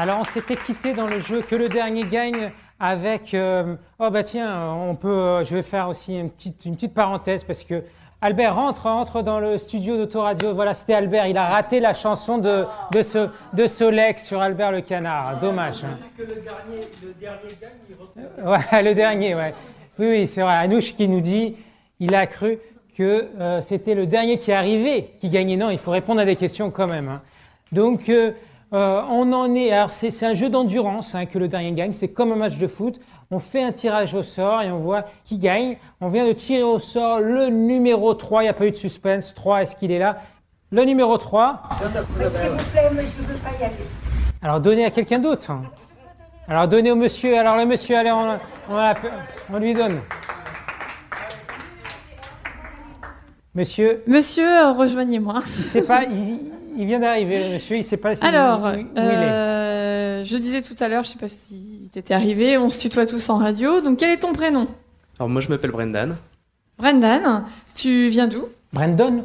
Alors on s'était quitté dans le jeu que le dernier gagne avec euh, oh bah tiens on peut euh, je vais faire aussi une petite une petite parenthèse parce que Albert rentre entre dans le studio d'Autoradio voilà c'était Albert il a raté la chanson de de ce de Solex sur Albert le canard dommage hein. Que le dernier, le dernier gagne, il retrouve. Ouais, le dernier, ouais. Oui, oui, c'est vrai. Anouche qui nous dit, il a cru que euh, c'était le dernier qui arrivait qui gagnait. Non, il faut répondre à des questions quand même. hein. Donc, euh, on en est. Alors, c'est c'est un jeu d'endurance hein, que le dernier gagne. C'est comme un match de foot. On fait un tirage au sort et on voit qui gagne. On vient de tirer au sort le numéro 3. Il n'y a pas eu de suspense. 3, est-ce qu'il est là? Le numéro 3. Mais s'il vous plaît, mais je ne veux pas y aller. Alors, donnez à quelqu'un d'autre. Alors, donnez au monsieur. Alors, le monsieur, allez, on, on, l'appelle- on lui donne. Monsieur, Monsieur, euh, rejoignez-moi. il sait pas, il, il vient d'arriver, monsieur, il sait pas si Alors, où, où il est. euh, je disais tout à l'heure, je sais pas si t'étais arrivé, on se tutoie tous en radio. Donc, quel est ton prénom? Alors moi je m'appelle Brendan. Brendan. Tu viens d'où? Brandon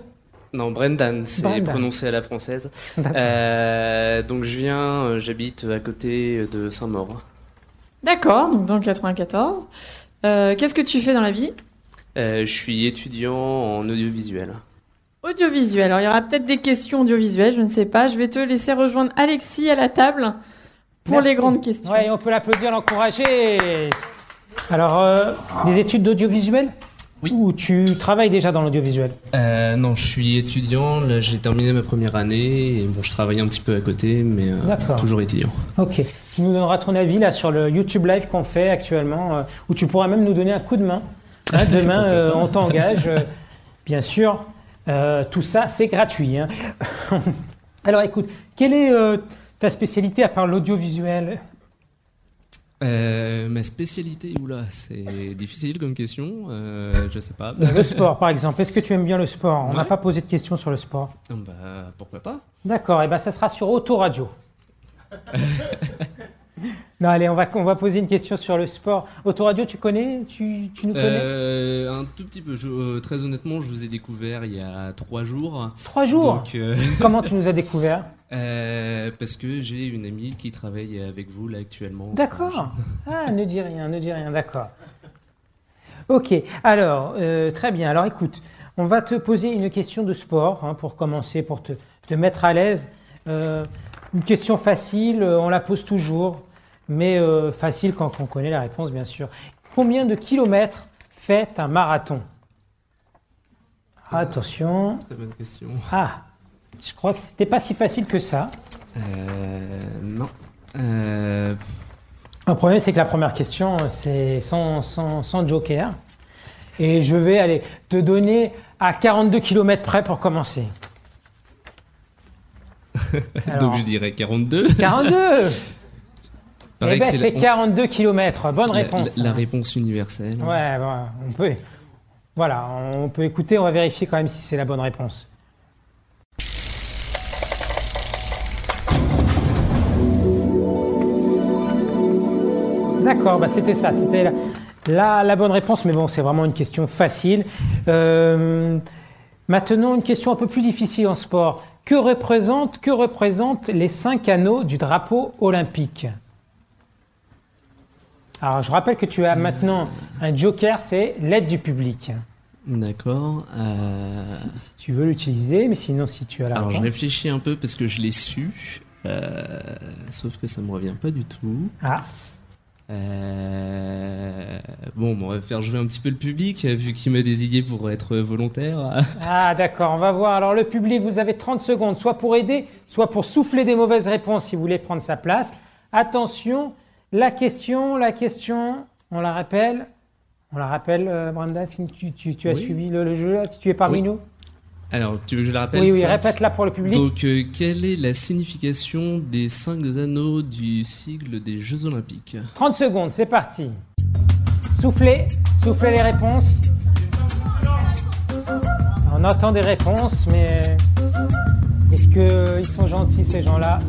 Non, Brendan, c'est Brendan. prononcé à la française. D'accord. Euh, donc je viens, euh, j'habite à côté de Saint-Maur. D'accord, donc dans le 94. Euh, Qu'est-ce que tu fais dans la vie? Euh, je suis étudiant en audiovisuel. Audiovisuel. Alors, il y aura peut-être des questions audiovisuelles, je ne sais pas. Je vais te laisser rejoindre Alexis à la table pour Merci. les grandes questions. Ouais, on peut l'applaudir, l'encourager. Alors, euh, des études d'audiovisuel? Oui. Ou tu travailles déjà dans l'audiovisuel? Euh, non, je suis étudiant, là j'ai terminé ma première année, et bon je travaille un petit peu à côté, mais euh, toujours étudiant. Ok. Tu nous donneras ton avis là sur le YouTube Live qu'on fait actuellement, euh, où tu pourras même nous donner un coup de main. Hein, demain, euh, on t'engage. euh, bien sûr, euh, tout ça, c'est gratuit. hein. Alors, écoute, quelle est euh, ta spécialité à part l'audiovisuel? Euh, ma spécialité, oula, c'est difficile comme question, euh, je sais pas. Le sport, par exemple. Est-ce que tu aimes bien le sport? On n'a Ouais. pas posé de questions sur le sport. Ah bah pourquoi pas D'accord, et ben ça sera sur Autoradio. non, allez, on va, on va poser une question sur le sport. Autoradio, tu connais? Tu, tu nous connais? Euh, Un tout petit peu. Je- euh, très honnêtement, je vous ai découvert il y a trois jours. Trois jours? Donc, euh, Comment tu nous as découvert? Parce que j'ai une amie qui travaille avec vous là actuellement. en D'accord. Ah, ne dis rien, ne dis rien, d'accord. Ok, alors, très bien. Alors écoute, on va te poser une question de sport hein, pour commencer, pour te, te mettre à l'aise. Une question facile, on la pose toujours, mais euh, facile quand on connaît la réponse, bien sûr. Combien de kilomètres fait un marathon? Attention. Très bonne question. Ah, je crois que c'était pas si facile que ça. Euh, non. Euh, Le problème, c'est que la première question, c'est sans, sans, sans joker. Et je vais aller te donner à 42 km près pour commencer. Alors, donc je dirais 42. 42 Pareil Eh ben, c'est la- 42 km. Bonne réponse. La, la réponse universelle. Ouais, on peut. Voilà, on peut écouter, on va vérifier quand même si c'est la bonne réponse. D'accord, bah c'était ça, c'était la, la- la bonne réponse, mais bon, c'est vraiment une question facile. Euh, maintenant, une question un peu plus difficile en sport. Que représentent, que représentent les cinq anneaux du drapeau olympique? Alors, je rappelle que tu as maintenant un joker, c'est l'aide du public. D'accord. euh, Si, si tu veux l'utiliser, mais sinon, si tu as la Alors je réfléchis un peu parce que je l'ai su. euh, sauf que ça me revient pas du tout. Ah, Euh, bon, bon, on va faire jouer un petit peu le public, vu qu'il m'a désigné pour être volontaire. ah d'accord, on va voir. Alors, le public, vous avez 30 secondes, soit pour aider, soit pour souffler des mauvaises réponses si vous voulez prendre sa place. Attention, la question, la question, on la rappelle. On la rappelle, euh, Brenda, tu, tu- tu as Oui. suivi le, le jeu là? Tu es parmi Oui. nous? Alors, tu veux que je la rappelle? Oui, oui, répète-la pour le public. Donc, euh, quelle est la signification des cinq anneaux du sigle des Jeux Olympiques? 30 secondes, c'est parti. Soufflez, soufflez les réponses. On entend des réponses, mais est-ce qu'ils sont gentils ces gens-là?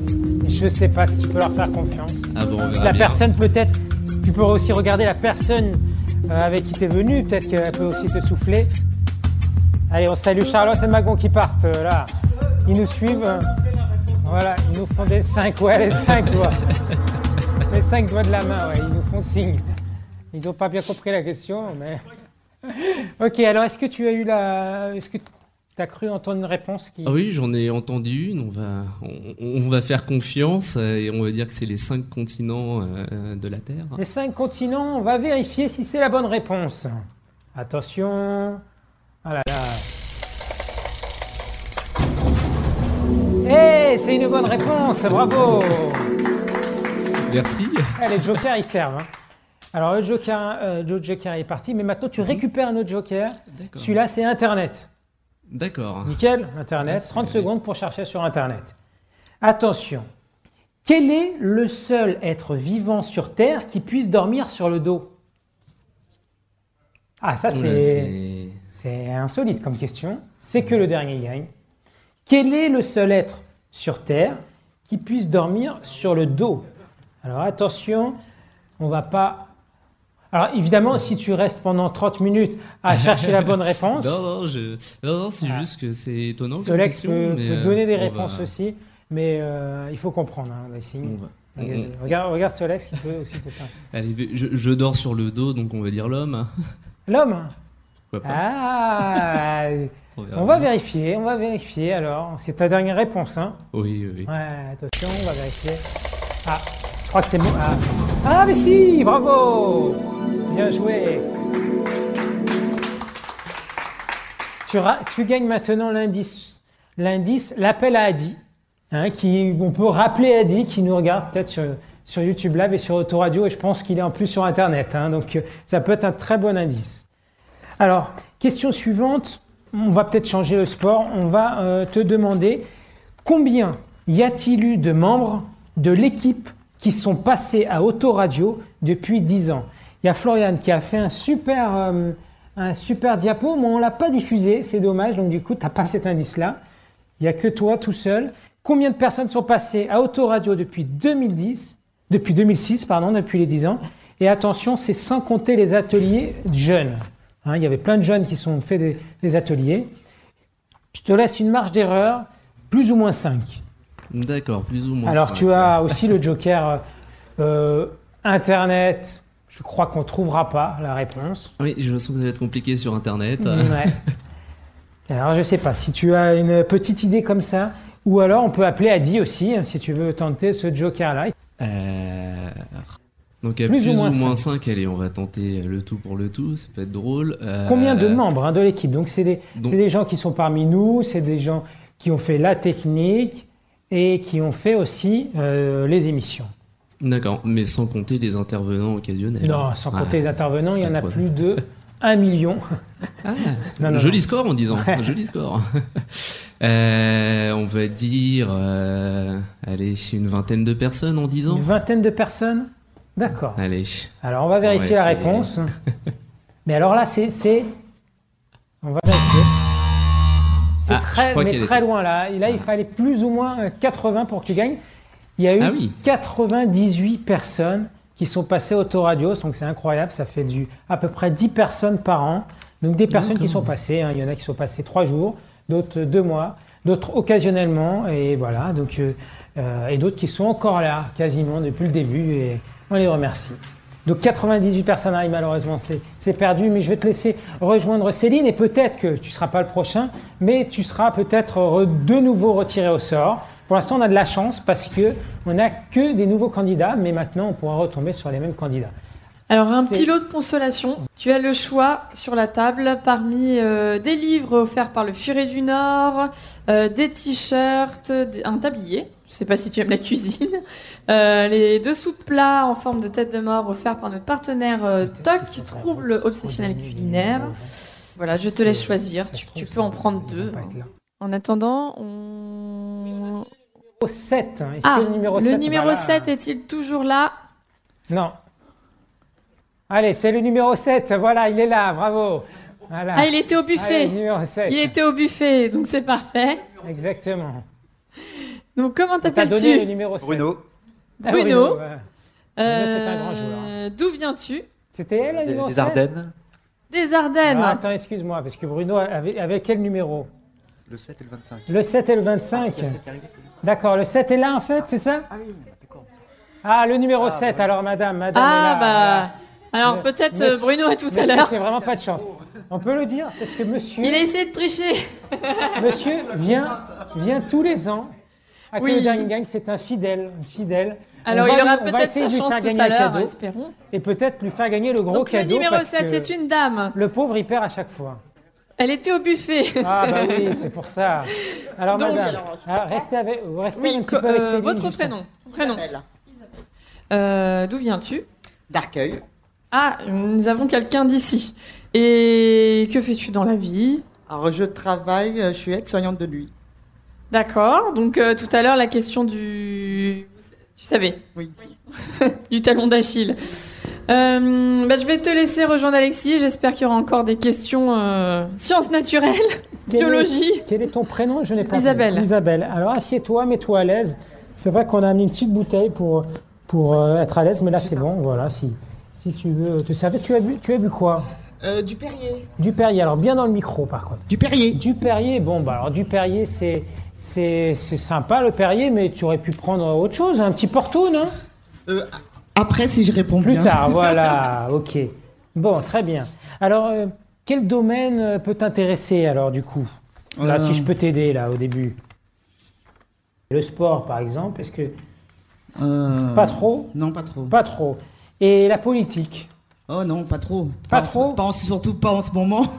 Je sais pas si tu peux leur faire confiance. Ah bon, La personne peut-être, tu peux aussi regarder la personne euh, avec qui tu es venu, peut-être qu'elle peut aussi te souffler. Allez, on salue Charlotte et Magon qui partent euh, là. Ils nous suivent. Voilà, ils nous font des 5, ouais, les 5 doigts. les 5 doigts de la main, ouais, ils nous font signe. Ils n'ont pas bien compris la question, mais. ok, alors est-ce que tu as eu la. Est-ce que tu as cru entendre une réponse qui. Ah oui, j'en ai entendu une. On va, on, on va faire confiance et on va dire que c'est les cinq continents euh, de la Terre. Les 5 continents, on va vérifier si c'est la bonne réponse. Attention. Ah là là. Eh, c'est une bonne réponse, bravo Merci. Eh, les jokers, ils servent. hein. Alors, le joker, euh, le joker est parti, mais maintenant tu récupères un autre joker. Celui-là, c'est Internet. D'accord. Nickel, Internet. Ouais, c'est 30 bien. secondes pour chercher sur Internet. Attention. Quel est le seul être vivant sur Terre qui puisse dormir sur le dos? Ah, ça, C'est insolite comme question. C'est que le dernier gagne. Quel est le seul être sur Terre qui puisse dormir sur le dos? Alors attention, on va pas. Alors évidemment, si tu restes pendant 30 minutes à chercher la bonne réponse, Non, non, je... non, non, c'est Ah. juste que c'est étonnant. Solex peut, mais, peut euh, donner des on va- réponses aussi, mais euh, il faut comprendre hein, les on signes. va- on- Regarde, on- regarde, regarde Solex qui peut aussi te faire. Allez, je, je dors sur le dos, donc on va dire l'homme. L'homme Pourquoi pas Ah On va bien. vérifier, on va vérifier alors. C'est ta dernière réponse, hein Oui, oui. Ouais, attention, on va vérifier. Ah, que c'est bon. Ah. ah, mais si, bravo Bien joué. Tu, tu gagnes maintenant l'indice, l'indice, l'appel à Adi, hein, qui, on peut rappeler Adi qui nous regarde peut-être sur, sur YouTube Live et sur Autoradio, et je pense qu'il est en plus sur Internet, hein, donc euh, ça peut être un très bon indice. Alors, question suivante, on va peut-être changer le sport, on va euh, te demander combien y a-t-il eu de membres de l'équipe qui sont passés à Autoradio depuis 10 ans Il y a Florian qui a fait un super, euh, un super diapo, mais on ne l'a pas diffusé, c'est dommage, donc du coup, tu n'as pas cet indice-là. Il n'y a que toi tout seul. Combien de personnes sont passées à Autoradio depuis 2010, depuis 2006, pardon, depuis les 10 ans? Et attention, c'est sans compter les ateliers jeunes. Hein, il y avait plein de jeunes qui sont fait des, des ateliers. Je te laisse une marge d'erreur, plus ou moins 5. D'accord, plus ou moins. Alors tu as aussi le joker euh, Internet. Je crois qu'on ne trouvera pas la réponse. Oui, je sens que ça va être compliqué sur Internet. Ouais. Alors je sais pas si tu as une petite idée comme ça, ou alors on peut appeler Adi aussi hein, si tu veux tenter ce joker-là. Euh, Donc à Plus plus, ou moins ou moins 5, allez, on va tenter le tout pour le tout, ça peut être drôle. Euh, Combien de membres hein, de l'équipe? Donc c'est des, donc- c'est des gens qui sont parmi nous, c'est des gens qui ont fait la technique et qui ont fait aussi euh, les émissions. D'accord, mais sans compter les intervenants occasionnels. Non, sans Ah, compter les intervenants, il y en a plus de 1 million. Ah, Non, non, joli non. score en disant, joli score. Euh, on va dire, euh, allez, une vingtaine de personnes en disant. Une vingtaine de personnes D'accord. Allez, Alors, on va vérifier Ouais, la réponse. Mais alors là, c'est. c'est- On va vérifier. C'est Ah, très, mais très était- loin là. Et là, il fallait plus ou moins euh, 80 pour que tu gagnes. Il y a eu Ah oui. 98 personnes qui sont passées autoradio, donc c'est incroyable. Ça fait du, à peu près 10 personnes par an. Donc des personnes qui sont passées. hein. Il y en a qui sont passées 3 jours, d'autres 2 mois, d'autres occasionnellement. Et voilà. Donc, euh, euh, et d'autres qui sont encore là, quasiment depuis le début. Et on les remercie. Donc 98 personnes arrivent, malheureusement, c'est perdu, mais je vais te laisser rejoindre Céline et peut-être que tu ne seras pas le prochain, mais tu seras peut-être re- de nouveau retiré au sort. Pour l'instant, on a de la chance parce que on n'a que des nouveaux candidats, mais maintenant, on pourra retomber sur les mêmes candidats. Alors, un petit lot de consolation. Tu as le choix sur la table parmi euh, des livres offerts par le Furet du Nord, euh, des t-shirts, un tablier. Je sais pas si tu aimes la cuisine. Euh, les dessous de plats en forme de tête de mort offerts par notre partenaire euh, TOC, Trouble Obsessionnel Culinaire. Voilà, je te laisse choisir. Tu, tu peux en prendre deux. En attendant, on... Au 7. hein. Ah, le numéro le 7 numéro voilà. 7 est-il toujours là? Non. Allez, c'est le numéro 7. Voilà, il est là. Bravo. Voilà. Ah, il était au Allez, buffet. numéro 7. Il était au buffet, donc c'est parfait. Exactement. Donc comment t'appelles-tu numéro 7. Bruno, Ah, Bruno. ouais. Bruno, c'est un grand joueur. Euh, D'où viens-tu C'était elle, le des, numéro des 7? Ardennes. Des Ardennes. Ah, attends, excuse-moi, parce que Bruno avait, avait quel numéro Le 7 et le 25. Le 7 et le 25. D'accord, le 7 est là en fait, c'est ça Ah oui, d'accord. Ah, le numéro 7, alors madame, madame est Ah là, bah. Alors peut-être Monsieur- euh, Bruno à tout à Monsieur, l'heure. c'est vraiment pas de chance. On peut le dire parce que monsieur, Il a essayé de tricher. monsieur vient, vient tous les ans. À Oui. le gagne, c'est un fidèle, un fidèle. Alors il lui- aura peut-être sa lui chance faire tout gagner à l'heure, cadeau espérons. et peut-être lui faire gagner le gros Donc le cadeau. numéro parce 7, que c'est une dame. Le pauvre, il perd à chaque fois. Elle était au buffet. Ah bah oui, c'est pour ça. Alors Donc- madame, ah, restez avec, vous restez Oui, un petit co- peu avec euh, Céline, votre prénom. prénom. Isabelle. Euh, D'où viens-tu? D'Arcueil. Ah, nous avons quelqu'un d'ici. Et que fais-tu dans la vie? Alors, je travaille, euh, je suis aide-soignante de nuit. D'accord. Donc euh, tout à l'heure, la question du... Tu savais? Oui. Du talon d'Achille. Euh, bah, je vais te laisser rejoindre Alexis. J'espère qu'il y aura encore des questions euh, sciences naturelles, Quel est- biologie. Quel est ton prénom? Je n'ai pas Isabelle. compris. Isabelle. Alors assieds-toi, mets-toi à l'aise. C'est vrai qu'on a amené une petite bouteille pour, pour euh, être à l'aise, mais là c'est bon. Voilà, si, si tu veux te servir. Tu as bu, tu as bu quoi? Euh, du Perrier. Du Perrier. Alors bien dans le micro par contre. Du Perrier. Du Perrier, bon bah alors du Perrier c'est c'est sympa le Perrier, mais tu aurais pu prendre autre chose, un petit Porto, non? Euh, après, si je réponds Plus bien. tard, voilà, ok. Bon, très bien. Alors, euh, quel domaine euh, peut t'intéresser alors du coup? Là, Euh. si je peux t'aider là au début. Le sport, par exemple, est-ce que pas trop, Non, pas trop. pas trop. Et la politique? Oh non, pas trop. Pas trop? pas en- Surtout pas en ce moment.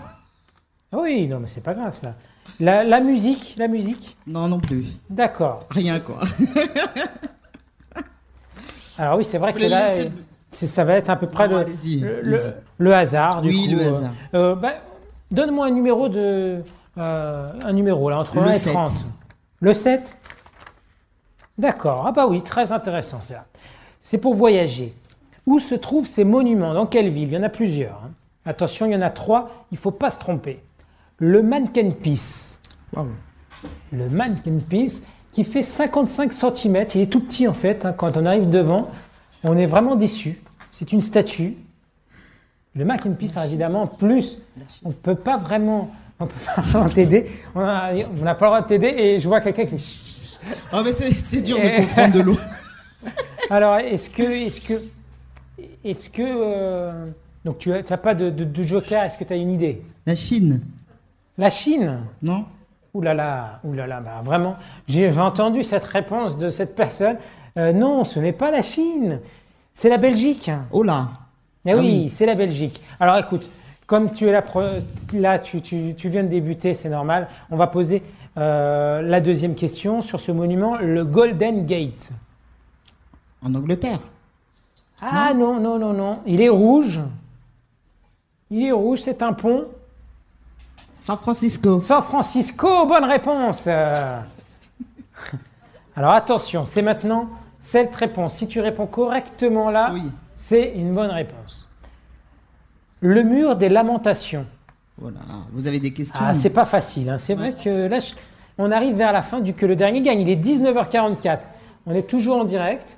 Oui, non, mais c'est pas grave ça. La, la musique, la musique, Non, non plus. d'accord. Rien, quoi. Alors oui, c'est vrai que là, laisser- ça va être à peu près Non, le, hasard. Du Oui, coup, le euh, hasard. euh, bah, Donne-moi un numéro de euh, un numéro là entre Le 1 et 7. 30. Le 7 D'accord. Ah bah oui, très intéressant ça. C'est pour voyager. Où se trouvent ces monuments? Dans quelle ville? Il y en a plusieurs. hein. Attention, il y en a trois. Il faut pas se tromper. Le Mannequin Peace. Waouh. Le Mannequin Peace qui fait 55 cm. Il est tout petit en fait. hein. Quand on arrive devant, on est vraiment déçu. C'est une statue. Le Mannequin Peace, alors évidemment, plus, on ne peut pas vraiment, on peut pas vraiment t'aider. On n'a pas le droit de t'aider et je vois quelqu'un qui fait. Chut. Oh, mais c'est c'est dur de comprendre de l'eau. Alors, est-ce que, est-ce que, est-ce que, euh, donc tu n'as pas de, de- de joker? Est-ce que tu as une idée? La Chine, La Chine non Ouh là là, ouh là là, bah vraiment, j'ai entendu cette réponse de cette personne. Euh, non, ce n'est pas la Chine, c'est la Belgique. Oh là Eh Ah oui, oui. c'est la Belgique. Alors écoute, comme tu es là, pro- là tu, tu- tu viens de débuter, c'est normal. On va poser euh, la deuxième question sur ce monument, le Golden Gate. En Angleterre. Ah non, non, non, non. Il est rouge. Il est rouge, c'est un pont. San Francisco. San Francisco, bonne réponse. Euh. Alors attention, c'est maintenant cette réponse. Si tu réponds correctement là, Oui. c'est une bonne réponse. Le mur des lamentations. Voilà. Vous avez des questions Ah, c'est pas facile. hein. C'est vrai que là, on arrive vers la fin du que le dernier gagne. Il est 19h44. On est toujours en direct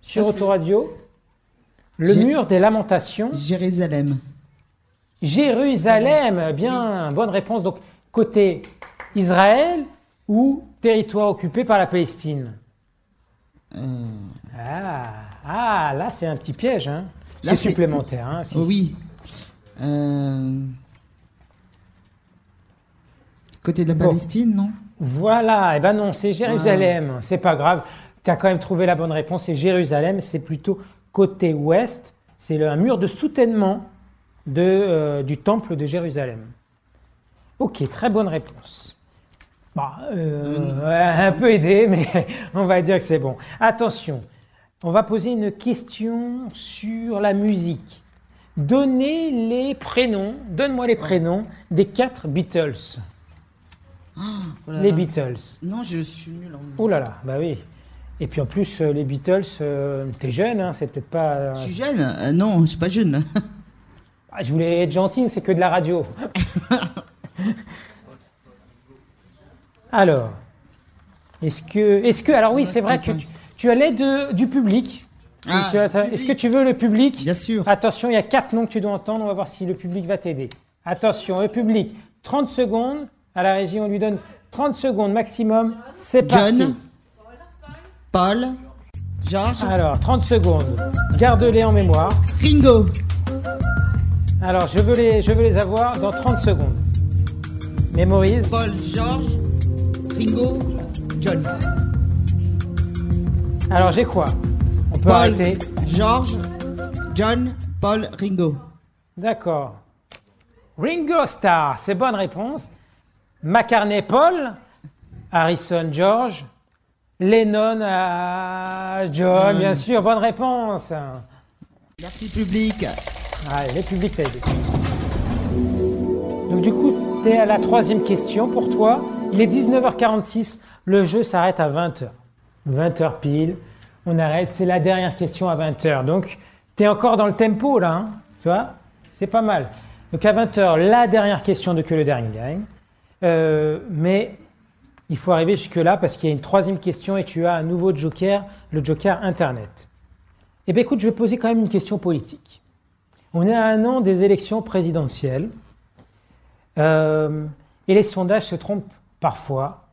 sur Autoradio. Le mur des lamentations. Jérusalem. Jérusalem, bien, bonne réponse. Donc, côté Israël ou territoire occupé par la Palestine Euh, ah, ah, là, c'est un petit piège. Hein. Là, C'est supplémentaire. hein, si- oh oui. Euh, Côté de la Bon. Palestine, non? Voilà, eh ben non, c'est Jérusalem. C'est pas grave. Tu as quand même trouvé la bonne réponse. C'est Jérusalem. C'est plutôt côté ouest. C'est un mur de soutènement de, euh, du temple de Jérusalem. Ok, très bonne réponse. Bah, euh, un peu aidé, mais on va dire que c'est bon. Attention, on va poser une question sur la musique. Donnez les prénoms, donne-moi les prénoms des quatre Beatles. Oh là Les là. Beatles. Non, je suis nul en Oh là là, bah oui. Et puis en plus, euh, les Beatles, euh, t'es jeune, hein, c'est peut-être pas. Je suis jeune? Euh, Non, je suis pas jeune. ah, je voulais être gentille, c'est que de la radio. alors, est-ce que, est-ce que, alors oui, c'est vrai que tu, tu as l'aide du public. Ah, public. Est-ce que tu veux le public Bien sûr. Attention, il y a quatre noms que tu dois entendre. On va voir si le public va t'aider. Attention, le public. 30 secondes. À la régie, on lui donne 30 secondes maximum. C'est parti. John, Paul, Georges, Alors, 30 secondes. Garde-les en mémoire. Ringo, Alors, je veux, les, je veux les avoir dans 30 secondes. Mémorise. Paul, Georges, Ringo, John. Alors, j'ai quoi? On peut Paul, arrêter. Georges, John, Paul, Ringo. D'accord. Ringo Starr, c'est bonne réponse. McCartney Paul, Harrison George, Lennon à John, bien sûr, bonne réponse. Merci public. Allez, le public t'a aidé. Donc du coup, tu es à la troisième question pour toi. Il est 19h46, le jeu s'arrête à 20h. 20h pile, on arrête, c'est la dernière question à 20h. Donc tu es encore dans le tempo là, hein, tu vois? C'est pas mal. Donc à 20h, la dernière question de que le dernier gagne. Euh, mais il faut arriver jusque-là parce qu'il y a une troisième question et tu as un nouveau joker, le joker Internet. Eh bien écoute, je vais poser quand même une question politique. On est à un an des élections présidentielles euh, et les sondages se trompent parfois.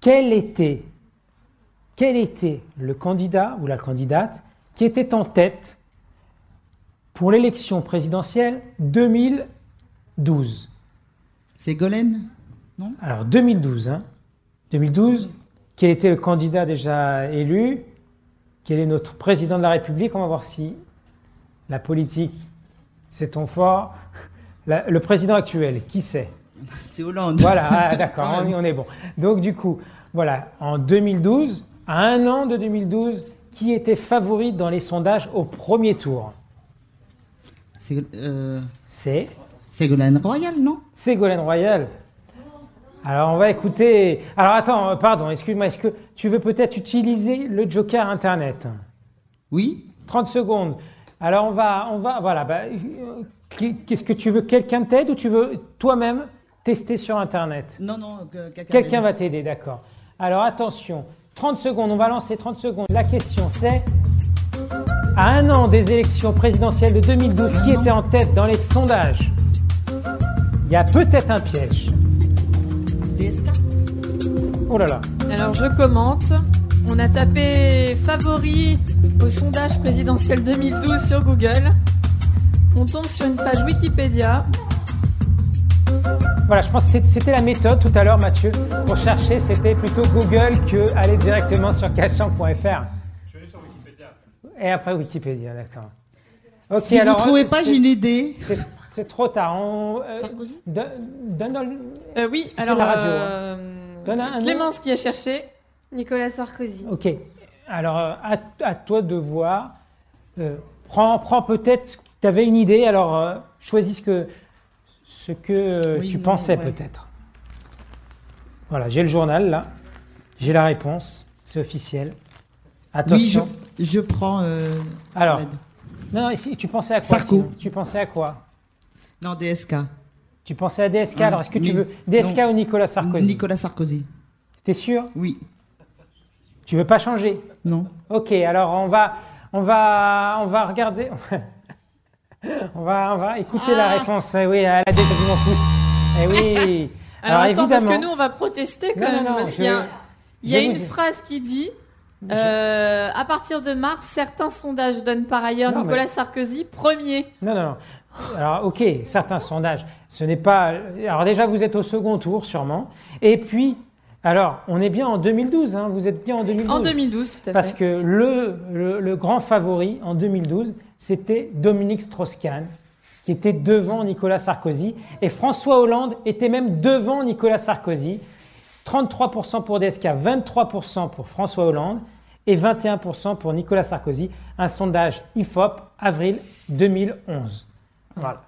Quel était, quel était le candidat ou la candidate qui était en tête pour l'élection présidentielle 2012 C'est Golen Alors 2012, hein. 2012, quel était le candidat déjà élu? Quel est notre président de la République? On va voir si la politique, c'est ton fort. La- le président actuel, qui c'est C'est Hollande. Voilà, ah, d'accord, on est bon. Donc du coup, voilà, en 2012, à un an de 2012, qui était favori dans les sondages au premier tour C'est euh, C'est Ségolène Royal, non? Ségolène Royal. Alors on va écouter. Alors attends, euh, pardon, excuse-moi, est-ce que tu veux peut-être utiliser le Joker Internet? Oui 30 secondes. Alors on va, on va, voilà. bah, Qu'est-ce que tu veux Quelqu'un t'aide ou tu veux toi-même tester sur Internet? Non, non, que- quelqu'un. Quelqu'un va t'aider, d'accord. Alors attention, 30 secondes, on va lancer 30 secondes. La question c'est, à un an des élections présidentielles de 2012, qui était en tête dans les sondages? Il y a peut-être un piège. DSK Oh là là. Alors je commente. On a tapé favori au sondage présidentiel 2012 sur Google. On tombe sur une page Wikipédia. Voilà, je pense que c'était la méthode tout à l'heure, Mathieu. Pour chercher, c'était plutôt Google que aller directement sur cachan.fr. Je suis allé sur Wikipédia. Et après Wikipédia, d'accord. Si alors, vous trouvez euh, pas, j'ai une idée. C'est c'est trop tard. On, euh, Sarkozy donne- donne dans le- Euh, oui, C'est alors la radio, hein. Donne un- un nom. Clémence qui a cherché. Nicolas Sarkozy. Ok. Alors, euh, à, à toi de voir. Euh, prends prends peut-être. Tu avais une idée, alors euh, choisis ce que, ce que Oui, tu non, pensais ouais. peut-être. Voilà, j'ai le journal là. J'ai la réponse. C'est officiel. Oui, je, Attention. je prends. euh, Alors, non, non, ici, tu pensais à quoi Sarko. Tu pensais à quoi Non, DSK. Tu pensais à DSK Ah, Alors, est-ce que tu veux DSK Non. ou Nicolas Sarkozy Nicolas Sarkozy. T'es sûr Oui. Tu veux pas changer? Non. Ok, alors on va, on va, on va regarder. on va, on va écouter la Ah. réponse. Eh oui, elle a déjà vu mon pouce. Eh oui. Alors, attends, parce que évidemment- nous, on va protester quand Non, même. non, parce je qu'il y a, il y a une vous- phrase qui dit euh, À partir de mars, certains sondages donnent par ailleurs Non, Nicolas mais- Sarkozy premier. Non, non, non. Alors, ok, certains sondages, ce n'est pas. Alors, déjà, vous êtes au second tour, sûrement. Et puis, alors, on est bien en 2012, hein, vous êtes bien en 2012. En 2012, tout à Parce fait. que le, le, le grand favori en 2012, c'était Dominique Strauss-Kahn, qui était devant Nicolas Sarkozy. Et François Hollande était même devant Nicolas Sarkozy. 33% pour DSK, 23% pour François Hollande et 21% pour Nicolas Sarkozy. Un sondage IFOP, avril 2011. Voilà.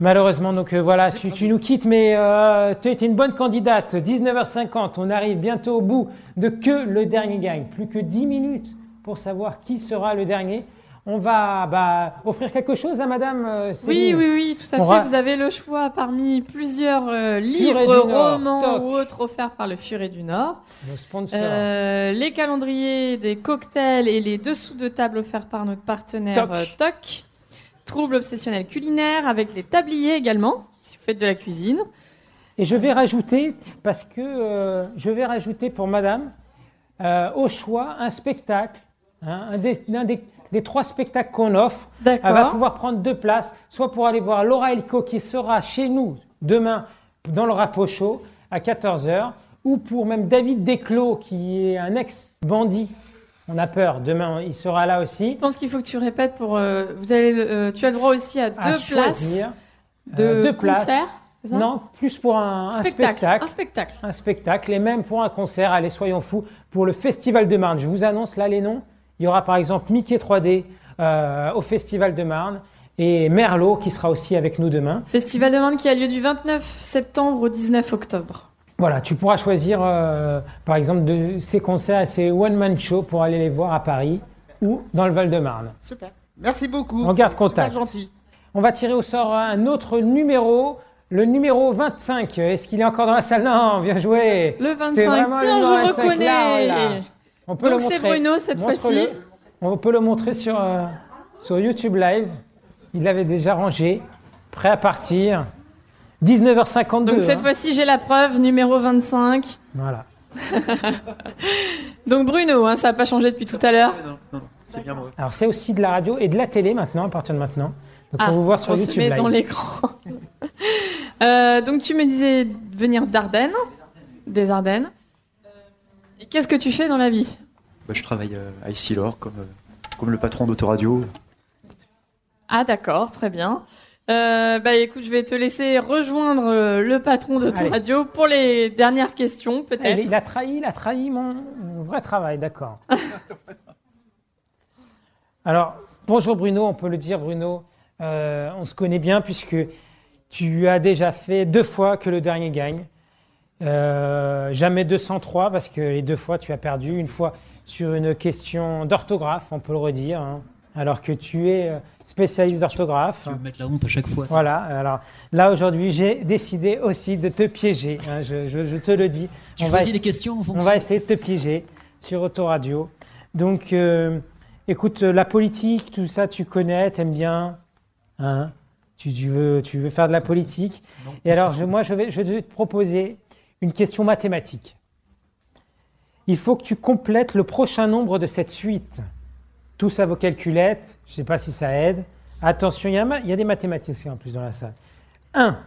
Malheureusement, donc euh, voilà, tu, tu nous quittes, mais euh, tu étais une bonne candidate. 19h50, on arrive bientôt au bout de que le dernier gagne. Plus que 10 minutes pour savoir qui sera le dernier. On va bah, offrir quelque chose à Madame euh, Oui, oui, oui, tout à On fait. va- Vous avez le choix parmi plusieurs euh, livres, Nord, romans toc. ou autres offerts par le Furet du Nord. Nos sponsors. Euh, les calendriers des cocktails et les dessous de table offerts par notre partenaire Toc. Toc. Trouble obsessionnel culinaire avec les tabliers également, si vous faites de la cuisine. Et je vais rajouter, parce que euh, je vais rajouter pour madame, euh, au choix, un spectacle, hein, un, des, un des- des trois spectacles qu'on offre. Elle va pouvoir prendre deux places, soit pour aller voir Laura Elko qui sera chez nous demain dans le Rapo Show à 14h, ou pour même David Desclos qui est un ex-bandit. On a peur, demain il sera là aussi. Je pense qu'il faut que tu répètes pour. euh, vous allez, euh, tu as le droit aussi à deux places de euh, deux places. concert. Non, plus pour un, un spectacle. spectacle. Un spectacle. un spectacle et même pour un concert. Allez, soyons fous, pour le Festival de Marne. Je vous annonce là les noms. Il y aura par exemple Mickey 3D euh, au Festival de Marne et Merlot qui sera aussi avec nous demain. Festival de Marne qui a lieu du 29 septembre au 19 octobre. Voilà, tu pourras choisir euh, par exemple de ces concerts et ces one-man shows pour aller les voir à Paris ou dans le Val-de-Marne. Super. Merci beaucoup. On garde contact. Super gentil. On va tirer au sort un autre numéro, le numéro 25. Est-ce qu'il est encore dans la salle? Non, bien joué. Le C'est 25. vraiment Tiens, le je 25 là, reconnais. voilà. On peut Donc le c'est. Bruno cette fois-ci. On peut le montrer sur, euh, sur YouTube Live. Il l'avait déjà rangé, prêt à partir. 19h52. Donc cette hein. fois-ci, j'ai la preuve, numéro 25. Voilà. Donc Bruno, hein, ça n'a pas changé depuis tout à l'heure. Non, non, non, c'est bien moi. Alors c'est aussi de la radio et de la télé maintenant, à partir de maintenant. Donc Ah, on vous voir sur on YouTube se met Live. dans l'écran. Euh, donc tu me disais venir d'Ardennes, des Ardennes. Et qu'est-ce que tu fais dans la vie? Bah, je travaille euh, à Essilor comme, euh, comme le patron d'Autoradio. Ah d'accord, très bien. Euh, bah écoute, je vais te laisser rejoindre euh, le patron de ton Allez. radio pour les dernières questions, peut-être. il a trahi, il a trahi mon, mon vrai travail, d'accord. Alors, bonjour Bruno, on peut le dire Bruno, Euh, on se connaît bien puisque tu as déjà fait deux fois que le dernier gagne. Euh, jamais 203 parce que les deux fois tu as perdu, une fois sur une question d'orthographe, on peut le redire, hein, alors que tu es euh, spécialiste d'orthographe. Tu veux me mettre la honte à chaque fois. ça. Voilà, alors là aujourd'hui j'ai décidé aussi de te piéger, hein, je, je- je te le dis. Tu On va choisis les questions en on fonction. va essayer de te piéger sur Autoradio. Donc, euh, écoute, euh, la politique, tout ça, tu connais, t'aimes bien. Hein tu, tu veux, tu veux faire de la politique. Et alors, je- moi, je vais, je vais te proposer une question mathématique. Il faut que tu complètes le prochain nombre de cette suite. Tous à vos calculettes. Je sais pas si ça aide. Attention, il y, a, un ma- il y a des mathématiques aussi en plus dans la salle. 1,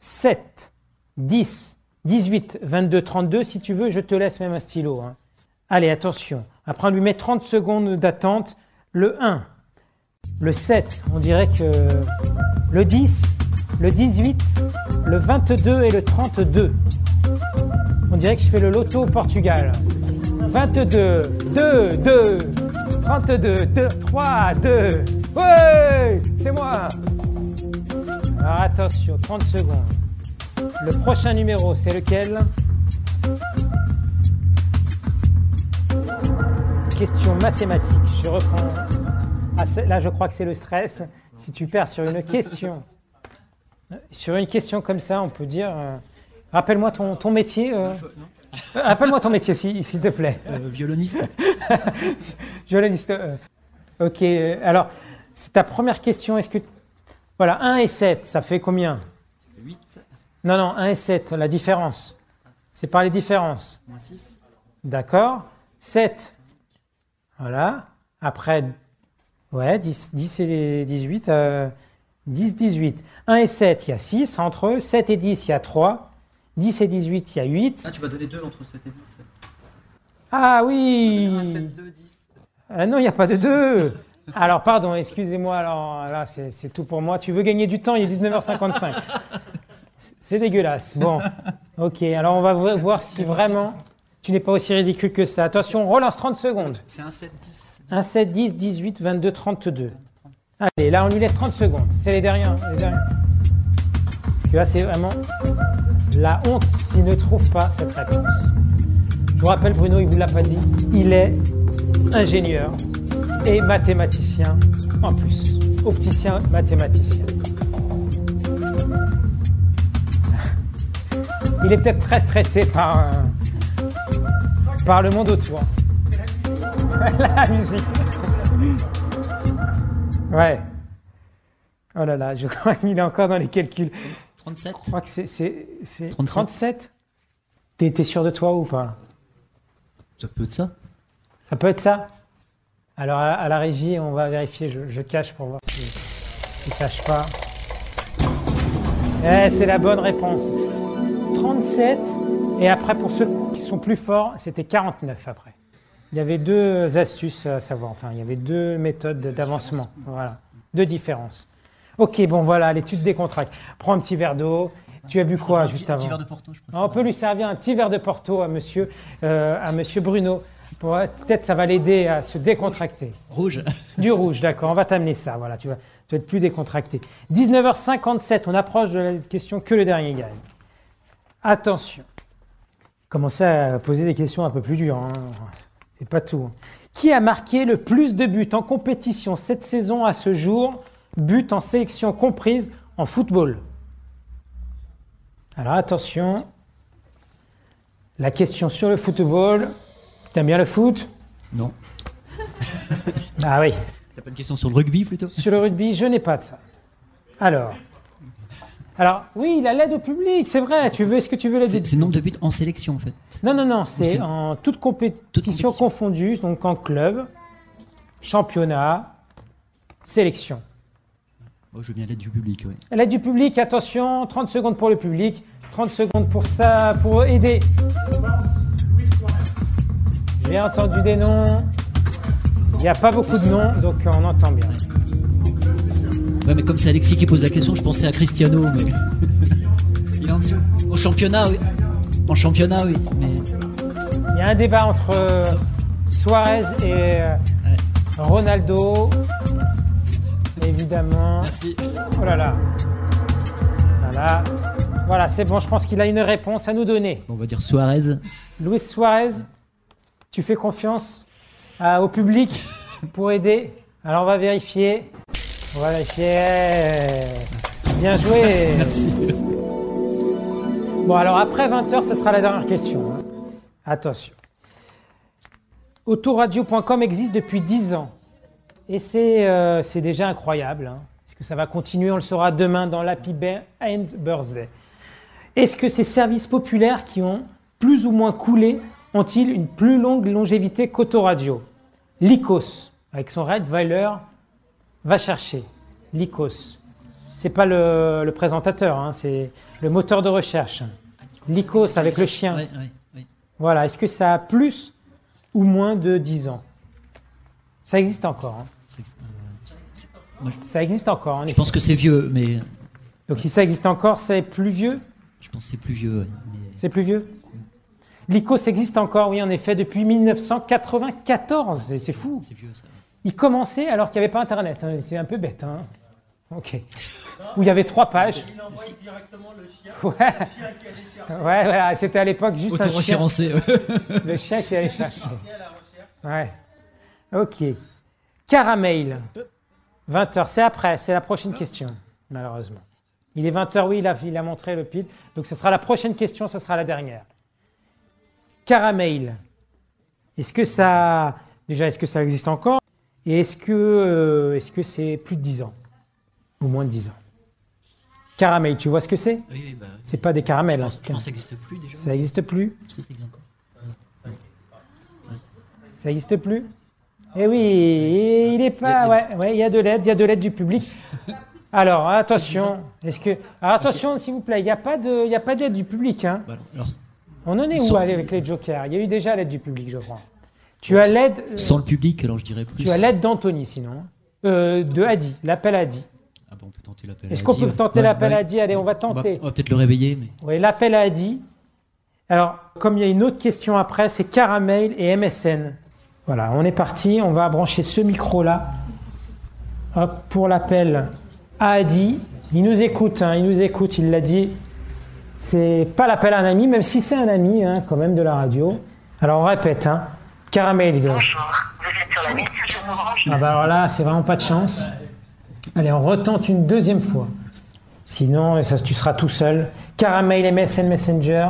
7, 10, 18, 22, 32. Si tu veux, je te laisse même un stylo. hein. Allez, attention. Après, on lui met 30 secondes d'attente. Le 1, le 7, on dirait que le 10, le 18, le 22 et le 32. On dirait que je fais le loto au Portugal. 22, 2, 2, 32, 2, 3, 2. Ouais, c'est moi. Alors attention, 30 secondes. Le prochain numéro, c'est lequel? Question mathématique. Je reprends. Ah, là, je crois que c'est le stress. Si tu perds sur une question, sur une question comme ça, on peut dire. euh, Rappelle-moi ton, ton métier. euh, Euh, Rappelle-moi ton métier, si- s'il te plaît. Euh, violoniste. Violoniste. euh, ok, euh, alors, c'est ta première question. Est-ce que. Voilà, 1 et 7, ça fait combien? 8, Non, non, 1 et 7, la différence. C'est par les différences. moins 6. D'accord 7. Voilà. Après, ouais, 10, 10 et 18. euh, 10, 18. 1 et 7, il y a 6 entre eux. 7 et 10, il y a 3. 10 et 18, il y a 8. Ah, tu vas donner 2 entre 7 et 10. Ah oui 2, 10. Ah non, il n'y a pas de 2. Alors, pardon, excusez-moi. Alors là, c'est tout pour moi. Tu veux gagner du temps, il est 19h55. C'est dégueulasse. Bon, ok. Alors, on va vo- voir si vraiment tu n'es pas aussi ridicule que ça. Attention, on relance 30 secondes. C'est un 7, 10. 1, 7, 10, 18, 22, 32. Allez, là, on lui laisse 30 secondes. C'est les derniers. Les derniers. Parce que là, c'est vraiment la honte s'il ne trouve pas cette réponse. Je vous rappelle, Bruno, il ne vous l'a pas dit, il est ingénieur et mathématicien en plus. Opticien, mathématicien. Il est peut-être très stressé par, euh, par le monde autour. La musique. Ouais. Oh là là, je crois qu'il est encore dans les calculs. 37 Je crois que c'est- c'est c'est 37. 37. T'es sûr de toi ou pas? Ça peut être ça Ça peut être ça Alors à, à la régie, on va vérifier. Je, je cache pour voir si si ne sache pas. Eh, c'est la bonne réponse. 37. Et après, pour ceux qui sont plus forts, c'était 49 après. Il y avait deux astuces à savoir. Enfin, il y avait deux méthodes d'avancement. Voilà. Deux différences. Ok, bon voilà, l'étude décontracte. Prends un petit verre d'eau. Tu as bu quoi Un juste petit, un avant petit verre de Porto, je préfère. On peut lui servir un petit verre de Porto à monsieur, euh, à monsieur Bruno. Pour- Peut-être ça va l'aider à se décontracter. Rouge. Du rouge, d'accord, on va t'amener ça. Voilà, tu vas, tu vas être plus décontracté. 19h57, on approche de la question que le dernier gagne. Attention. Commencez à poser des questions un peu plus dures. Hein. C'est pas tout. hein. Qui a marqué le plus de buts en compétition cette saison à ce jour? Buts en sélection comprise en football. Alors attention. La question sur le football. T'aimes bien le foot? Non. Ah oui. T'as pas une question sur le rugby plutôt? Sur le rugby, je n'ai pas de ça. Alors. Alors, oui, la l'aide au public, c'est vrai. Tu veux, est-ce que tu veux l'aide C'est c'est le nombre de buts en sélection en fait. Non, non, non, c'est c'est- en toute compétition, Toute compétition. confondue, donc en club, championnat, sélection. Moi je veux bien l'aide du public, ouais. L'aide du public, attention, 30 secondes pour le public, 30 secondes pour ça, pour aider. J'ai entendu des noms. Il n'y a pas beaucoup de noms, donc on entend bien. Ouais, mais comme c'est Alexis qui pose la question, je pensais à Cristiano, mais. Il est en dessous. Au championnat, oui. En championnat, oui. Mais Il y a un débat entre euh, Suarez et euh, Ronaldo. Évidemment. merci. Oh là là. Voilà. Voilà, c'est bon, je pense qu'il a une réponse à nous donner. On va dire Suarez. Luis Suarez, tu fais confiance à- au public pour aider? Alors on va vérifier. On va vérifier. Bien joué. Merci. Bon, alors après 20h, ce sera la dernière question. hein. Attention. Autoradio.com existe depuis 10 ans. Et c'est euh, c'est déjà incroyable. Hein, parce que ça va continuer, on le saura demain dans l'Happy Birthday. Est-ce que ces services populaires qui ont plus ou moins coulé ont-ils une plus longue longévité qu'Autoradio Lycos, avec son Weiler, va chercher. Lycos. C'est pas le, le présentateur, hein, c'est le moteur de recherche. Lycos avec le chien. Voilà, est-ce que ça a plus ou moins de 10 ans? Ça existe encore. hein. C'est- euh, c'est- c'est- moi, je, Ça existe encore. en je effet. pense que c'est vieux, mais. Donc si ça existe encore, c'est plus vieux Je pense que c'est plus vieux, mais- C'est plus vieux Lycos existe encore, oui, en effet, depuis 1994. C'est- C'est fou. C'est vieux, ça. Il commençait alors qu'il n'y avait pas Internet. hein. C'est un peu bête. Hein. Ok. Où il y avait trois pages. Il envoie directement le chien. Ouais, Le chien qui allait chercher ouais voilà. C'était à l'époque juste un chien. Le chien qui allait chercher. à la recherche. Ouais. Ok. Caramel. 20h. C'est après. C'est la prochaine question, malheureusement. Il est 20h, oui, il a, il a montré le pile. Donc ce sera la prochaine question, ce sera la dernière. Caramel. Est-ce que ça. Déjà, est-ce que ça existe encore? Et est-ce que euh, est-ce que c'est plus de 10 ans? Ou moins de 10 ans? Caramel, tu vois ce que c'est? Oui, oui, bah, oui. C'est pas des caramels. Je hein. pense, je pense que ça n'existe plus déjà. Ça n'existe plus? Si, ça existe encore. Ça n'existe plus? Eh oui, et il est pas. Il Ouais, il y a de l'aide, il y a de l'aide du public. Alors attention, est-ce que alors attention s'il vous plaît, il n'y a pas de, il y a pas d'aide du public. Hein. Voilà. Alors, On en est où avec les jokers? Il y a eu déjà l'aide du public, je crois. Tu as l'aide, euh, sans le public, alors je dirais plus. tu as l'aide d'Anthony sinon, Euh, de Adi, l'appel à Adi. Ah bon, on peut tenter l'appel. Est-ce qu'on peut tenter Ouais, l'appel ouais. Allez, on va tenter. on va peut-être le réveiller, mais. Oui, l'appel à Adi. Alors, comme il y a une autre question après, c'est Caramel et MSN. Voilà, on est parti. On va brancher ce micro-là Hop, pour l'appel à Adi. Il nous écoute, hein, il nous écoute, il l'a dit. C'est pas l'appel à un ami, même si c'est un ami, hein, quand même, de la radio. Alors, on répète. Hein. Caramel, il Bonjour, vous êtes sur la Orange. ah bah alors là, c'est vraiment pas de chance. Allez, on retente une deuxième fois. Sinon, ça, tu seras tout seul. Caramel MSN Messenger.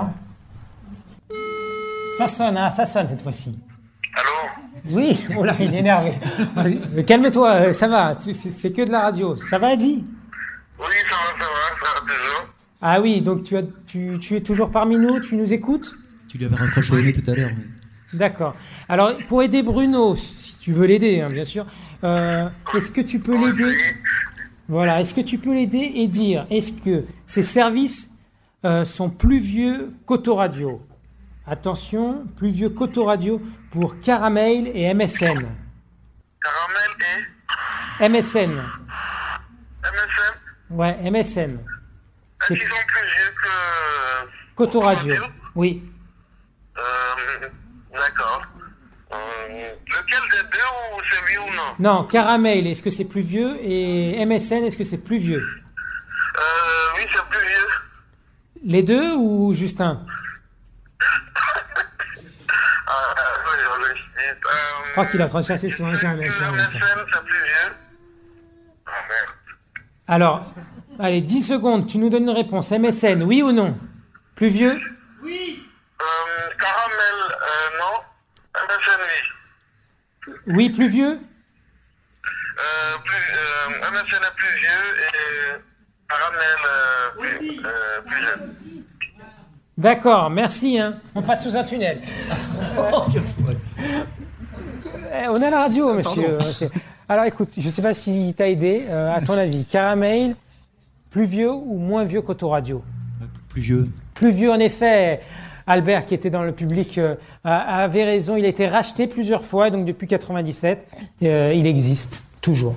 Ça sonne, hein, ça sonne cette fois-ci. Oui, oh là, il est énervé. Mais Calme-toi, euh, ça va, c'est que de la radio. Ça va, Adi? Oui, ça va, ça va, ça va toujours. Ah oui, donc tu, as, tu, tu es toujours parmi nous, tu nous écoutes? Tu lui avais raccroché au nez tout à l'heure. mais- D'accord. Alors, pour aider Bruno, si tu veux l'aider, hein, bien sûr, euh, est-ce que tu peux l'aider? Voilà, est-ce que tu peux l'aider et dire, est-ce que ces services euh, sont plus vieux qu'Autoradio? Attention, plus vieux qu'Autoradio pour Caramel et MSN. Caramel et MSN, MSN. ouais, MSN. Est-ce C'est qu'ils sont plus vieux que. qu'Autoradio. Oui. Euh, D'accord. Euh, lequel des deux ou c'est vieux ou non? Non, Caramel, est-ce que c'est plus vieux Et MSN, est-ce que c'est plus vieux? Euh, Oui, c'est plus vieux. Les deux ou juste un Ah, oui, oui. Et, euh, Je crois qu'il est en train de chercher sur Internet. MSN, en même temps. c'est plus vieux. Ah, merde. Alors, allez, 10 secondes, tu nous donnes une réponse. MSN, oui ou non? Plus vieux? Euh, caramel, euh, non. MSN, oui. Oui, plus vieux? Euh, plus, euh, MSN est plus vieux et caramel euh, plus, euh, plus jeune. D'accord, merci. Hein. On passe sous un tunnel. Eh, On est à la radio, monsieur. monsieur. Alors écoute, je ne sais pas si t'a aidé. euh, à ton avis, Caramel, plus vieux ou moins vieux qu'Autoradio? Plus vieux. Plus vieux, en effet. Albert, qui était dans le public, euh, avait raison. Il a été racheté plusieurs fois, donc depuis 97, euh, il existe toujours.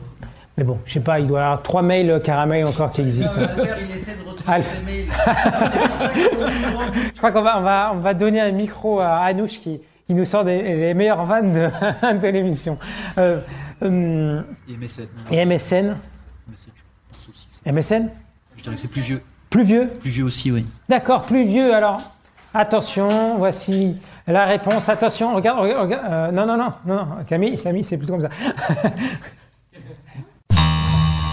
Mais bon, je sais pas, il doit y avoir trois mails euh, Caramel encore qui existent. Albert, il essaie de retrouver Al- ses mails. Je crois qu'on va, on va, on va donner un micro à Anouche qui, qui nous sort des, les meilleures vannes de, de l'émission. Euh, hum, Et MSN. et MSN MSN, je pense aussi. que c'est- MSN Je dirais que c'est plus vieux. Plus vieux Plus vieux aussi, oui. D'accord, plus vieux. Alors, attention, voici la réponse. Attention, regarde, regarde, regarde, euh, non, non, non, non, non, Camille, Camille, c'est plus comme ça.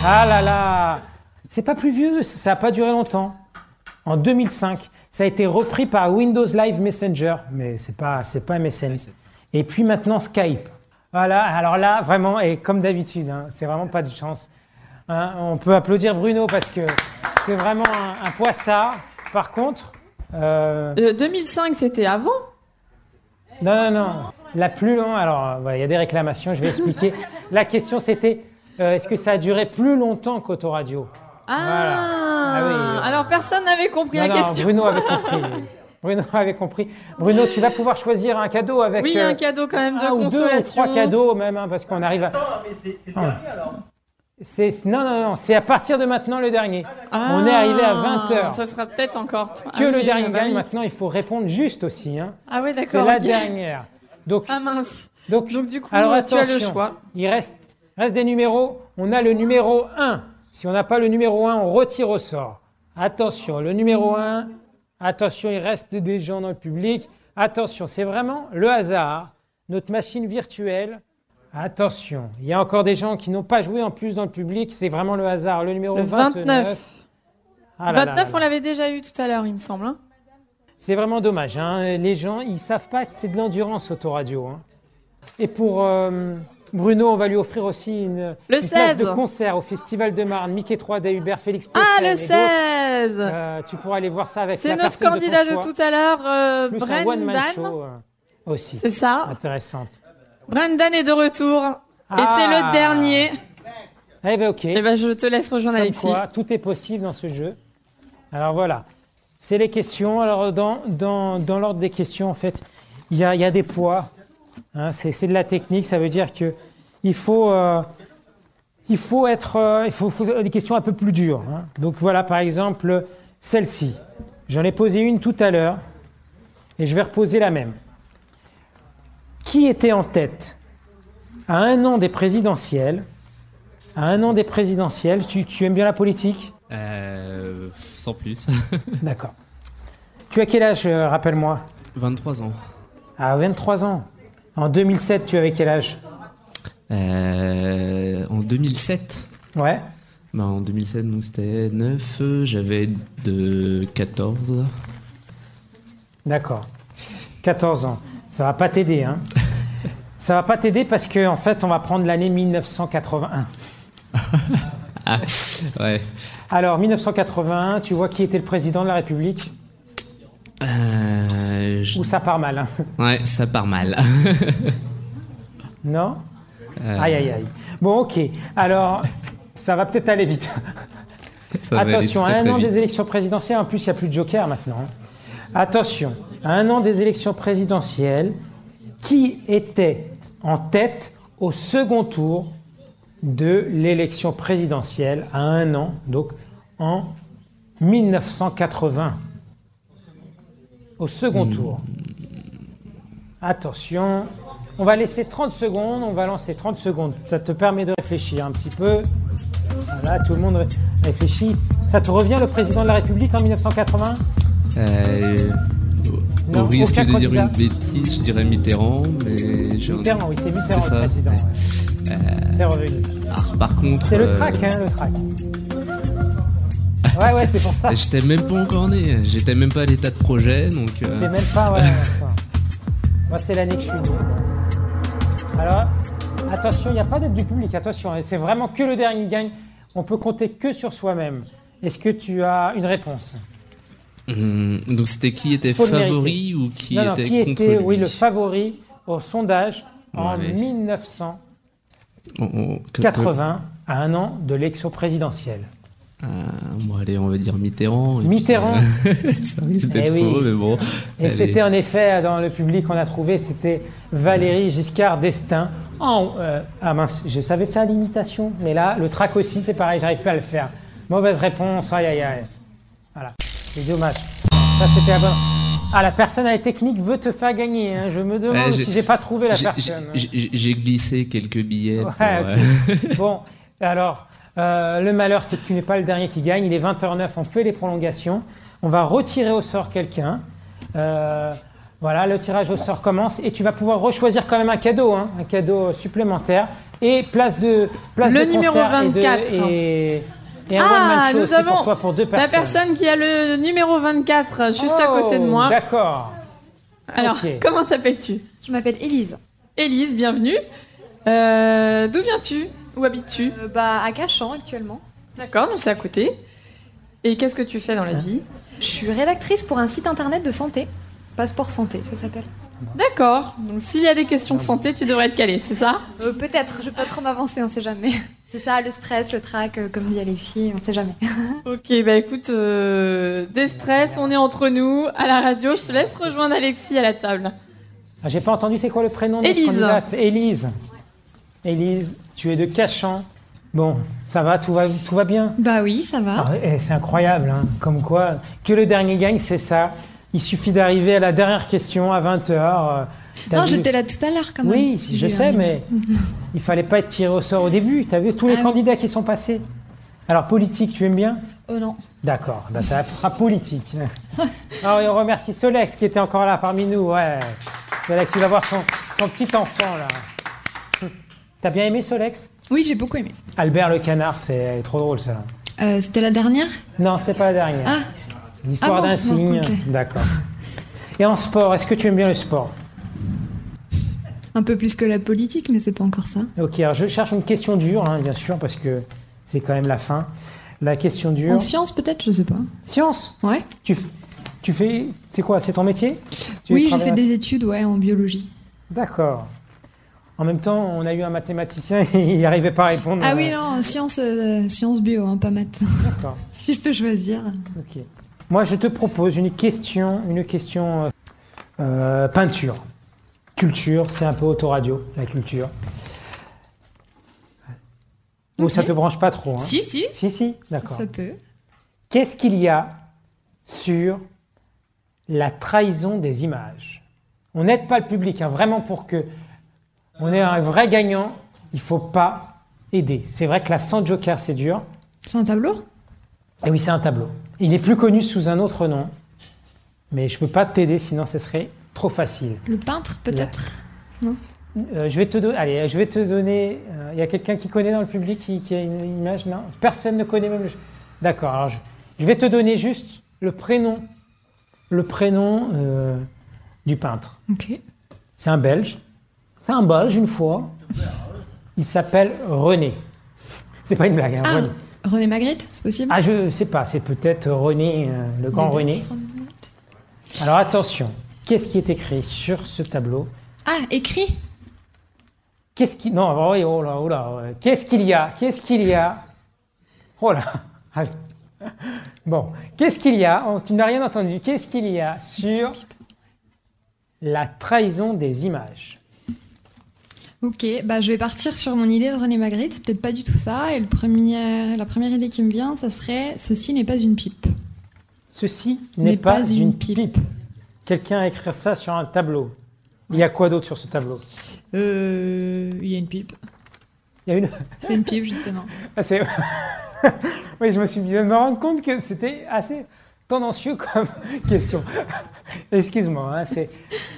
ah là là, c'est pas plus vieux, ça n'a pas duré longtemps. En 2005, ça a été repris par Windows Live Messenger, mais c'est pas, c'est pas MSN. Et puis maintenant Skype. Voilà, alors là, vraiment, et comme d'habitude, hein, c'est vraiment pas de chance. Hein, on peut applaudir Bruno parce que c'est vraiment un, un poissard. Par contre, euh, Euh, 2005, c'était avant? Non, non, non, la plus longue. Alors, euh, voilà, il y a des réclamations, je vais expliquer. La question c'était euh, est-ce que ça a duré plus longtemps qu'Autoradio? Ah, Voilà. Ah oui, Alors personne n'avait compris Non, la non, question. Bruno avait compris. Bruno avait compris. Bruno, tu vas pouvoir choisir un cadeau avec. Oui, euh, un cadeau quand même de un ou deux ou consolation. trois cadeaux même, hein, parce qu'on arrive à. Attends, mais c'est c'est Ah. alors. C'est non, non, non, c'est à partir de maintenant le dernier. Ah, On est arrivé à 20 heures. Ça sera peut-être encore. toi. Que Ah le oui, dernier bah gagne. oui. Maintenant, il faut répondre juste aussi. Hein. Ah oui, C'est d'accord. la ok. dernière. Donc, Ah mince. donc, Donc du coup, alors tu as le choix. Il reste, reste des numéros. On a le numéro 1. Si on n'a pas le numéro 1, on retire au sort. Attention, le numéro 1. Attention, il reste des gens dans le public. Attention, c'est vraiment le hasard. Notre machine virtuelle. Attention, il y a encore des gens qui n'ont pas joué en plus dans le public. C'est vraiment le hasard. Le numéro Le 29. 29. Ah là là 29, là on l'avait déjà eu tout à l'heure, il me semble. hein. C'est vraiment dommage. hein. Les gens, ils savent pas que c'est de l'endurance autoradio. hein. Et pour euh, Bruno, on va lui offrir aussi une, place 16. de concert au Festival de Marne. Mickey 3D, Hubert, Félix Ah, le et d'autres. 16 Euh, tu pourras aller voir ça avec C'est notre candidat de, tout à l'heure, euh, Brendan. euh, aussi. C'est ça. Intéressante. Brendan est de retour. Et Ah. c'est le dernier. Eh ben ok. Et ben, je te laisse rejoindre Alexis. quoi, tout est possible dans ce jeu. Alors voilà, c'est les questions. Alors dans, dans, dans l'ordre des questions, en fait, il y a, il y a des poids. Hein, c'est de la technique, ça veut dire que il faut, euh, il faut être, euh, il faut, faut des questions un peu plus dures. hein. Donc voilà, par exemple, celle-ci. J'en ai posé une tout à l'heure et je vais reposer la même. Qui était en tête à un an des présidentielles À un an des présidentielles, tu, tu aimes bien la politique? Euh, sans plus. D'accord. Tu as quel âge, rappelle-moi? 23 ans. À 23 ans. En 2007, tu avais quel âge? Euh, en 2007 Ouais. bah, En 2007, donc c'était 9, euh, j'avais de 14. D'accord. 14 ans. Ça va pas t'aider, hein Ça va pas t'aider parce que en fait, on va prendre l'année 1981. ouais. Alors, 1981, tu vois qui était le président de la République? Euh, je- Ou ça part mal hein Ouais, ça part mal. Non Euh, Aïe, aïe, aïe. Bon, ok. Alors, ça va peut-être aller vite. ça Attention, à un an vite. des élections présidentielles, en plus, il n'y a plus de joker maintenant. hein. Attention, à un an des élections présidentielles, qui était en tête au second tour de l'élection présidentielle à un an, donc en 1980 Au second Hmm. tour. Attention, on va laisser 30 secondes, on va lancer 30 secondes. Ça te permet de réfléchir un petit peu. Voilà, tout le monde ré- réfléchit. Ça te revient le président de la République en 1980 Euh, Non, au risque de dire une bêtise, je dirais Mitterrand, mais j'ai un- Mitterrand, oui, c'est Mitterrand le président. ouais. ouais. C'est revenu. Ah, par contre. C'est le euh, track, hein, le track. Ouais, ouais, c'est pour ça. J'étais même pas encore né, j'étais même pas à l'état de projet, donc. euh, même pas. Ouais. Moi, c'est l'année que je suis né. Alors, attention, il n'y a pas d'aide du public, attention. hein, C'est vraiment que le dernier gagne. On peut compter que sur soi-même. Est-ce que tu as une réponse? Hum, donc c'était qui était Faut favori ou qui Non, non, était qui contre était, lui? oui, le favori au sondage en allez. 1980, On- on- que- que- à un an de l'élection présidentielle Euh, bon, allez, on va dire Mitterrand. et puis, Mitterrand. euh, ça risque d'être Eh oui. faux, mais bon. Et c'était en effet, dans le public, on a trouvé, c'était Valérie Giscard d'Estaing. En, euh, ah mince, je savais faire l'imitation, mais là, le track aussi, c'est pareil, j'arrive pas à le faire. Mauvaise réponse, aïe aïe aïe. Voilà, c'est dommage. Ça, c'était la bonne. Ah, la personne à la technique veut te faire gagner. hein. Je me demande j'ai- si j'ai pas trouvé la personne. j'ai- glissé quelques billets. pour, Ouais, euh, ok. bon, alors, euh, le malheur, c'est que tu n'es pas le dernier qui gagne. Il est 20h09, on fait les prolongations. On va retirer au sort quelqu'un. Euh, voilà, le tirage au sort commence et tu vas pouvoir rechoisir quand même un cadeau, hein, un cadeau supplémentaire. Et place de place Le de numéro concert et de- 24. Et, et un Ah, show nous aussi avons pour toi, pour deux La personnes. personne qui a le numéro 24 juste à côté de Oh, moi. D'accord. Alors, comment t'appelles-tu? Je m'appelle Élise. Élise, bienvenue. Euh, D'où viens-tu? Où habites-tu Euh, bah, à Cachan actuellement. D'accord, donc c'est à côté. Et qu'est-ce que tu fais dans la vie Je suis rédactrice pour un site internet de santé. Passeport santé, ça s'appelle. D'accord. Donc s'il y a des questions de santé, tu devrais être calé, c'est ça Euh, Peut-être, je vais pas trop m'avancer, on sait jamais. C'est ça, le stress, le trac, euh, comme dit Alexis, on sait jamais. Ok, bah écoute, euh, des stress, on est entre nous à la radio. Je te laisse rejoindre Alexis à la table. Ah, J'ai pas entendu, c'est quoi le prénom de Élise. candidate? Élise. Élise, tu es de Cachan. Bon, ça va, tout va, tout va bien? Bah oui, ça va. Ah, eh, C'est incroyable, hein, comme quoi, que le dernier gagne, c'est ça. Il suffit d'arriver à la dernière question à 20h. non, j'étais là tout à l'heure quand même. Oui, Si je sais, mais il fallait pas être tiré au sort au début. Tu as vu tous les Ah oui. candidats qui sont passés? Alors, politique, tu aimes bien? Oh non. D'accord, bah, ça sera politique. Alors, et on remercie Solex qui était encore là parmi nous. Ouais. Solex, il va voir son, son petit enfant là. T'as bien aimé Solex? Oui, j'ai beaucoup aimé. Albert le canard, c'est trop drôle ça. Euh, C'était la dernière? Non, c'était pas la dernière. Ah, L'histoire Ah bon d'un Bon, signe. D'accord. Et en sport, est-ce que tu aimes bien le sport? Un peu plus que la politique, mais c'est pas encore ça. Ok, alors je cherche une question dure, hein, bien sûr, parce que c'est quand même la fin. La question dure. En sciences peut-être, je sais pas. Science? Ouais. tu, tu fais. C'est quoi C'est ton métier? Tu oui, j'ai fait des études ouais, en biologie. D'accord. En même temps, on a eu un mathématicien il n'arrivait pas à répondre. Ah oui, non, sciences, euh, sciences bio, hein, pas maths. D'accord. si je peux choisir. Ok. Moi, je te propose une question, une question euh, euh, peinture, culture. C'est un peu autoradio, la culture. Ou ça Ok. te branche pas trop hein Si, si. Si, si. Ça, D'accord. ça peut. Qu'est-ce qu'il y a sur la trahison des images? On n'aide pas le public, hein, vraiment pour que on ait un vrai gagnant. Il faut pas aider. C'est vrai que la sans joker, c'est dur. C'est un tableau? Et oui, c'est un tableau. Il est plus connu sous un autre nom, mais je peux pas t'aider, sinon ce serait trop facile. Le peintre, peut-être? Euh, je vais te donner. Allez, je vais te donner. euh, Il y a quelqu'un qui connaît dans le public qui, qui a une image? Non, personne ne connaît même. le- D'accord. Alors je, je vais te donner juste le prénom, le prénom euh, du peintre. Ok. C'est un Belge. C'est un Belge une fois. Il s'appelle René. C'est pas une blague. Hein, Ah, René. René Magritte, c'est possible? Ah, je sais pas, c'est peut-être René, euh, le grand René. Alors attention, qu'est-ce qui est écrit sur ce tableau? Ah, écrit? Qu'est-ce qui. Non, oh, oui, oh là, oh là. Qu'est-ce qu'il y a? Qu'est-ce qu'il y a? Oh là Ah, Bon, qu'est-ce qu'il y a? Oh, Tu n'as rien entendu. Qu'est-ce qu'il y a sur la trahison des images? Ok, bah je vais partir sur mon idée de René Magritte, c'est peut-être pas du tout ça. Et le premier, la première idée qui me vient, ça serait Ceci n'est pas une pipe. Ceci n'est pas, une pipe. Quelqu'un a écrit ça sur un tableau. Il y a quoi d'autre sur ce tableau? Euh, Il y a une pipe. Il y a une. C'est une pipe, justement. Ah, c'est- oui, je me suis bien me rendre compte que c'était assez tendancieux comme question. Excuse-moi. hein, c'est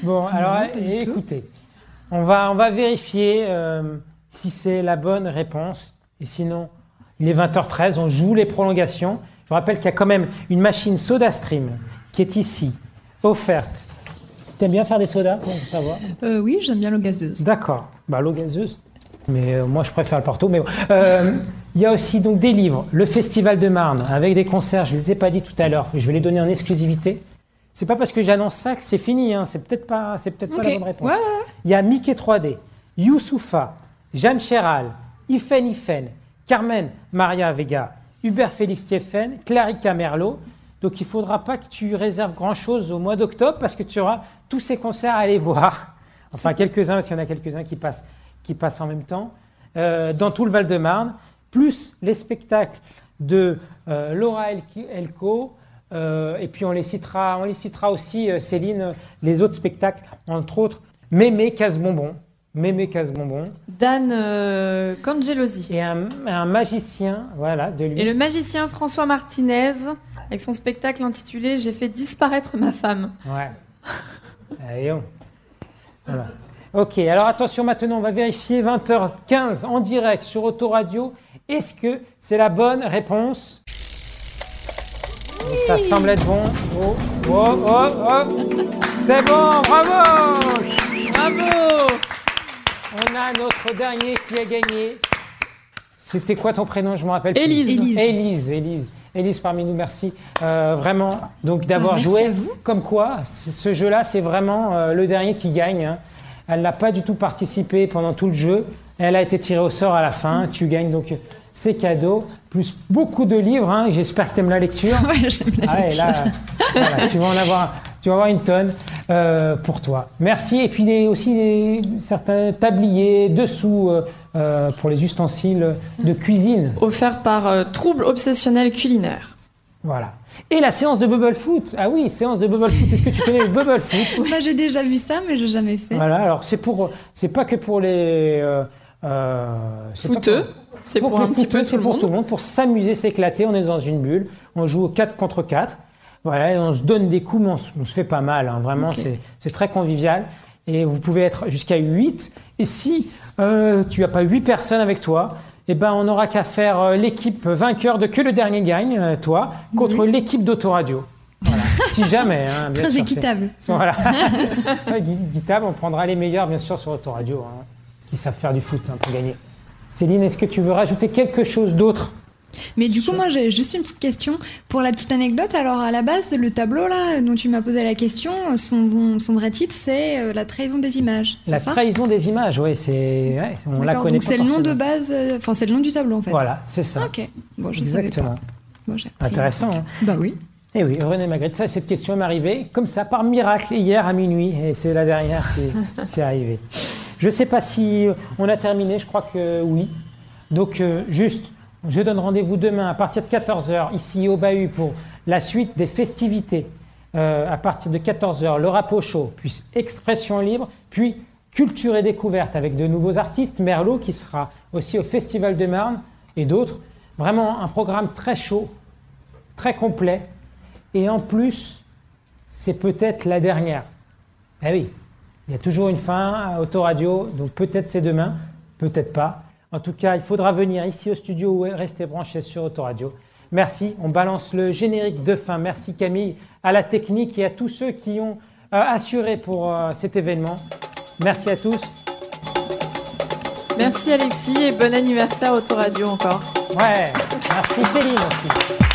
bon. Alors, pas du tout. On va on va vérifier euh, si c'est la bonne réponse. Et sinon, il est 20h13. On joue les prolongations. Je vous rappelle qu'il y a quand même une machine SodaStream qui est ici, offerte. T'aimes bien faire des sodas pour savoir? Euh, oui, j'aime bien l'eau gazeuse. D'accord. Bah, l'eau gazeuse. Mais euh, moi, je préfère le Porto. Mais bon. Il y a aussi donc des livres. Le Festival de Marne avec des concerts. Je ne les ai pas dit tout à l'heure. Je vais les donner en exclusivité. C'est pas parce que j'annonce ça que c'est fini. Hein. C'est peut-être pas, c'est peut-être pas la bonne réponse. Ouais, ouais, Il y a Mickey 3D, Youssoufa, Jeanne Chéral, Ifen Ifen, Carmen Maria Vega, Hubert Félix Stéphane, Clarica Merlot. Donc il ne faudra pas que tu réserves grand-chose au mois d'octobre parce que tu auras tous ces concerts à aller voir. Enfin, quelques-uns, parce qu'il y en a quelques-uns qui passent, qui passent en même temps, euh, dans tout le Val-de-Marne, plus les spectacles de euh, Laura El- Elko. Euh, et puis on les citera, on les citera aussi, euh, Céline, les autres spectacles, entre autres, Mémé Casse-Bonbon. Mémé Casse-Bonbon. Dan euh, Cangelosi. Et un, un magicien, voilà, de lui. Et le magicien François Martinez, avec son spectacle intitulé J'ai fait disparaître ma femme. Ouais. Allez, on. Voilà. Ok, alors attention maintenant, on va vérifier 20h15 en direct sur Autoradio. Est-ce que c'est la bonne réponse? Donc, Ça semble être bon. Oh, oh, oh, oh. C'est bon, bravo Bravo On a notre dernier qui a gagné. C'était quoi ton prénom? Je me rappelle plus. Élise. Élise. Élise, Élise. Élise parmi nous, merci euh, vraiment donc d'avoir joué. à vous. Comme quoi, ce jeu-là, c'est vraiment euh, le dernier qui gagne. hein. Elle n'a pas du tout participé pendant tout le jeu. Elle a été tirée au sort à la fin. Tu gagnes donc euh, ces cadeaux, plus beaucoup de livres. hein. J'espère que tu aimes la lecture. ouais, j'aime la Ah ouais, lecture. là, voilà, tu vas en avoir, tu vas avoir une tonne euh, pour toi. Merci. Et puis aussi les- certains tabliers dessous euh, euh, pour les ustensiles de cuisine. Offert par Trouble Obsessionnel Culinaire. Voilà. Et la séance de bubble foot. Ah oui, séance de bubble foot. Est-ce que tu connais le bubble foot? Bah, j'ai déjà vu ça, mais j'ai jamais fait. Voilà. Alors c'est pour, c'est pas que pour les euh, c'est pas Footeux. pour- C'est pour, les un petit peu c'est tout le pour monde. tout le monde, pour s'amuser, s'éclater. On est dans une bulle, on joue au 4 contre 4. Voilà, et on se donne des coups, mais on se, on se fait pas mal. hein. Vraiment, c'est- très convivial. Et vous pouvez être jusqu'à 8. Et si euh, tu n'as pas 8 personnes avec toi, eh ben, on n'aura qu'à faire euh, l'équipe vainqueur de Que le dernier gagne, euh, toi, contre l'équipe d'Autoradio. Voilà. si jamais. hein, bien Très sûr, équitable. voilà. Guitable, on prendra les meilleurs, bien sûr, sur Autoradio, hein, qui savent faire du foot hein, pour gagner. Céline, est-ce que tu veux rajouter quelque chose d'autre Mais du coup, moi, j'ai juste une petite question. Pour la petite anecdote, alors à la base, le tableau là dont tu m'as posé la question, son, son vrai titre, c'est euh, La trahison des images. C'est La ça? trahison des images, oui, c'est. ouais, on la connaît donc pas c'est le nom de base, euh, enfin c'est le nom du tableau en fait. Voilà, c'est ça. Ok, bon, je savais Exactement. pas. Bon, j'ai appris. Intéressant. Hein Bah oui. et oui, René Magritte, ça, cette question m'est arrivée comme ça, par miracle, hier à minuit, et c'est la dernière qui qui est arrivée. Je ne sais pas si on a terminé, je crois que oui. Donc, euh, juste, je donne rendez-vous demain à partir de 14h, ici au Bahut, pour la suite des festivités. Euh, à partir de 14h, le Rapo Show, puis Expression Libre, puis Culture et Découverte avec de nouveaux artistes, Merlot qui sera aussi au Festival de Marne et d'autres. Vraiment un programme très chaud, très complet. Et en plus, c'est peut-être la dernière. Eh oui, il y a toujours une fin à Autoradio, donc peut-être c'est demain, peut-être pas. En tout cas, il faudra venir ici au studio ou rester branché sur Autoradio. Merci, on balance le générique de fin. Merci Camille, à la technique et à tous ceux qui ont euh, assuré pour euh, cet événement. Merci à tous. Merci Alexis et bon anniversaire Autoradio encore. Ouais, merci Céline aussi.